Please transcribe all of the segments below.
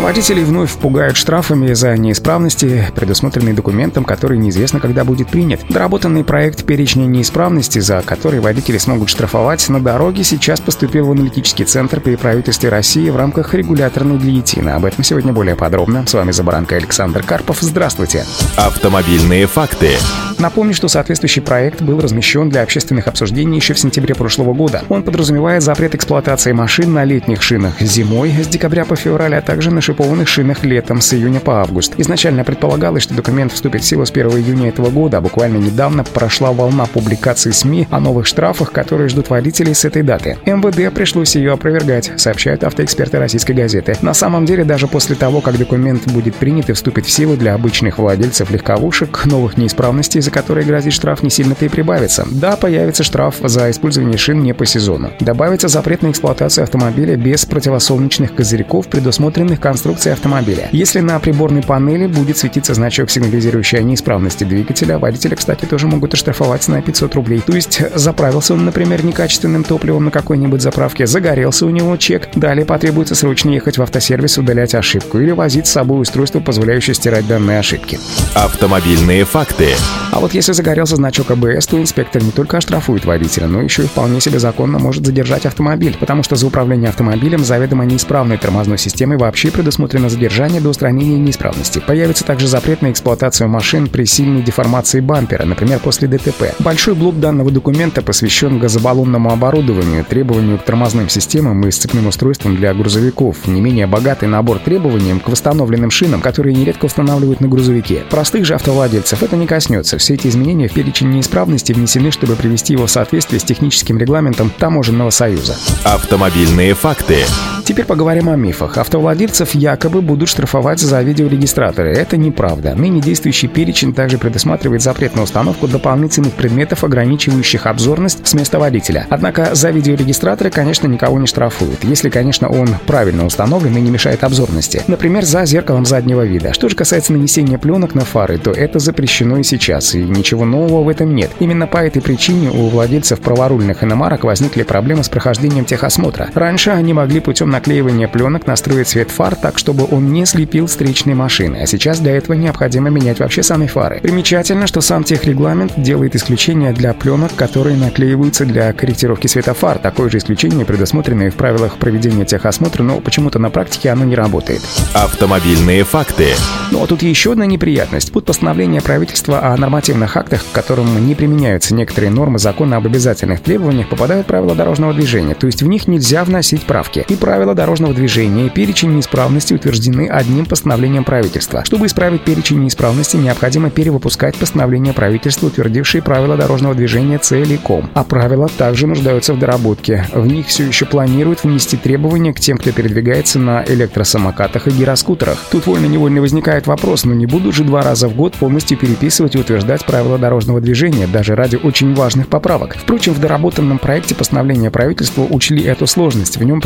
Водителей вновь пугают штрафами за неисправности, предусмотренные документом, который неизвестно, когда будет принят. Доработанный проект перечня неисправности, за который водители смогут штрафовать на дороге, сейчас поступил в аналитический центр при правительстве России в рамках регуляторной гильотины. Об этом сегодня более подробно. С вами Забаранка Александр Карпов. Здравствуйте. Автомобильные факты. Напомню, что соответствующий проект был размещен для общественных обсуждений еще в сентябре прошлого года. Он подразумевает запрет эксплуатации машин на летних шинах зимой с декабря по февраль, а также на шипованных шинах летом с июня по август. Изначально предполагалось, что документ вступит в силу с 1 июня этого года, а буквально недавно прошла волна публикаций СМИ о новых штрафах, которые ждут водителей с этой даты. МВД пришлось ее опровергать, сообщают автоэксперты российской газеты. На самом деле, даже после того, как документ будет принят и вступит в силу для обычных владельцев легковушек, новых неисправностей, за которые грозит штраф, не сильно-то и прибавится. Да, появится штраф за использование шин не по сезону. Добавится запрет на эксплуатацию автомобиля без противосолнечных козырьков, предусмотренных конструкцией конструкции автомобиля. Если на приборной панели будет светиться значок, сигнализирующий о неисправности двигателя, водителя, кстати, тоже могут оштрафовать на 500 рублей. То есть заправился он, например, некачественным топливом на какой-нибудь заправке, загорелся у него чек, далее потребуется срочно ехать в автосервис удалять ошибку или возить с собой устройство, позволяющее стирать данные ошибки. Автомобильные факты. А вот если загорелся значок АБС, то инспектор не только оштрафует водителя, но еще и вполне себе законно может задержать автомобиль, потому что за управление автомобилем заведомо неисправной тормозной системой вообще предусмотрено задержание до устранения неисправности. Появится также запрет на эксплуатацию машин при сильной деформации бампера, например, после ДТП. Большой блок данного документа посвящен газобаллонному оборудованию, требованию к тормозным системам и сцепным устройствам для грузовиков, не менее богатый набор требований к восстановленным шинам, которые нередко устанавливают на грузовике. Простых же автовладельцев это не коснется. Все эти изменения в перечень неисправности внесены, чтобы привести его в соответствие с техническим регламентом Таможенного союза. Автомобильные факты. Теперь поговорим о мифах. Автовладельцев якобы будут штрафовать за видеорегистраторы. Это неправда. Ныне действующий перечень также предусматривает запрет на установку дополнительных предметов, ограничивающих обзорность с места водителя. Однако за видеорегистраторы, конечно, никого не штрафуют, если, конечно, он правильно установлен и не мешает обзорности. Например, за зеркалом заднего вида. Что же касается нанесения пленок на фары, то это запрещено и сейчас, и ничего нового в этом нет. Именно по этой причине у владельцев праворульных иномарок возникли проблемы с прохождением техосмотра. Раньше они могли путем наклеивания пленок настроить цвет фар так, чтобы он не слепил встречные машины, а сейчас для этого необходимо менять вообще сами фары. Примечательно, что сам техрегламент делает исключение для пленок, которые наклеиваются для корректировки цвета фар. Такое же исключение предусмотрено и в правилах проведения техосмотра, но почему-то на практике оно не работает. Автомобильные факты. Ну а тут еще одна неприятность. Под постановление правительства о нормативных актах, к которым не применяются некоторые нормы закона об обязательных требованиях, попадают правила дорожного движения, то есть в них нельзя вносить правки. И правила дорожного движения, и перечень неисправностей утверждены одним постановлением правительства. Чтобы исправить перечень неисправности, необходимо перевыпускать постановление правительства, утвердившие правила дорожного движения целиком. А правила также нуждаются в доработке. В них все еще планируют внести требования к тем, кто передвигается на электросамокатах и гироскутерах. Тут вольно-невольно возникает вопрос, но не буду же два раза в год полностью переписывать и утверждать правила дорожного движения, даже ради очень важных поправок. Впрочем, в доработанном проекте постановления правительства учли эту сложность. В нем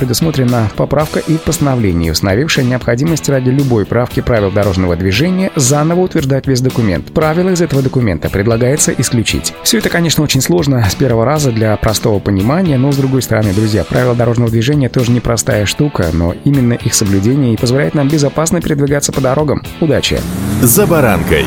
поправка и в постановлении, установившая необходимость ради любой правки правил дорожного движения заново утверждать весь документ. Правила из этого документа предлагается исключить. Все это, конечно, очень сложно с первого раза для простого понимания, но с другой стороны, друзья, правила дорожного движения тоже непростая штука, но именно их соблюдение и позволяет нам безопасно передвигаться по дорогам. Удачи! За баранкой.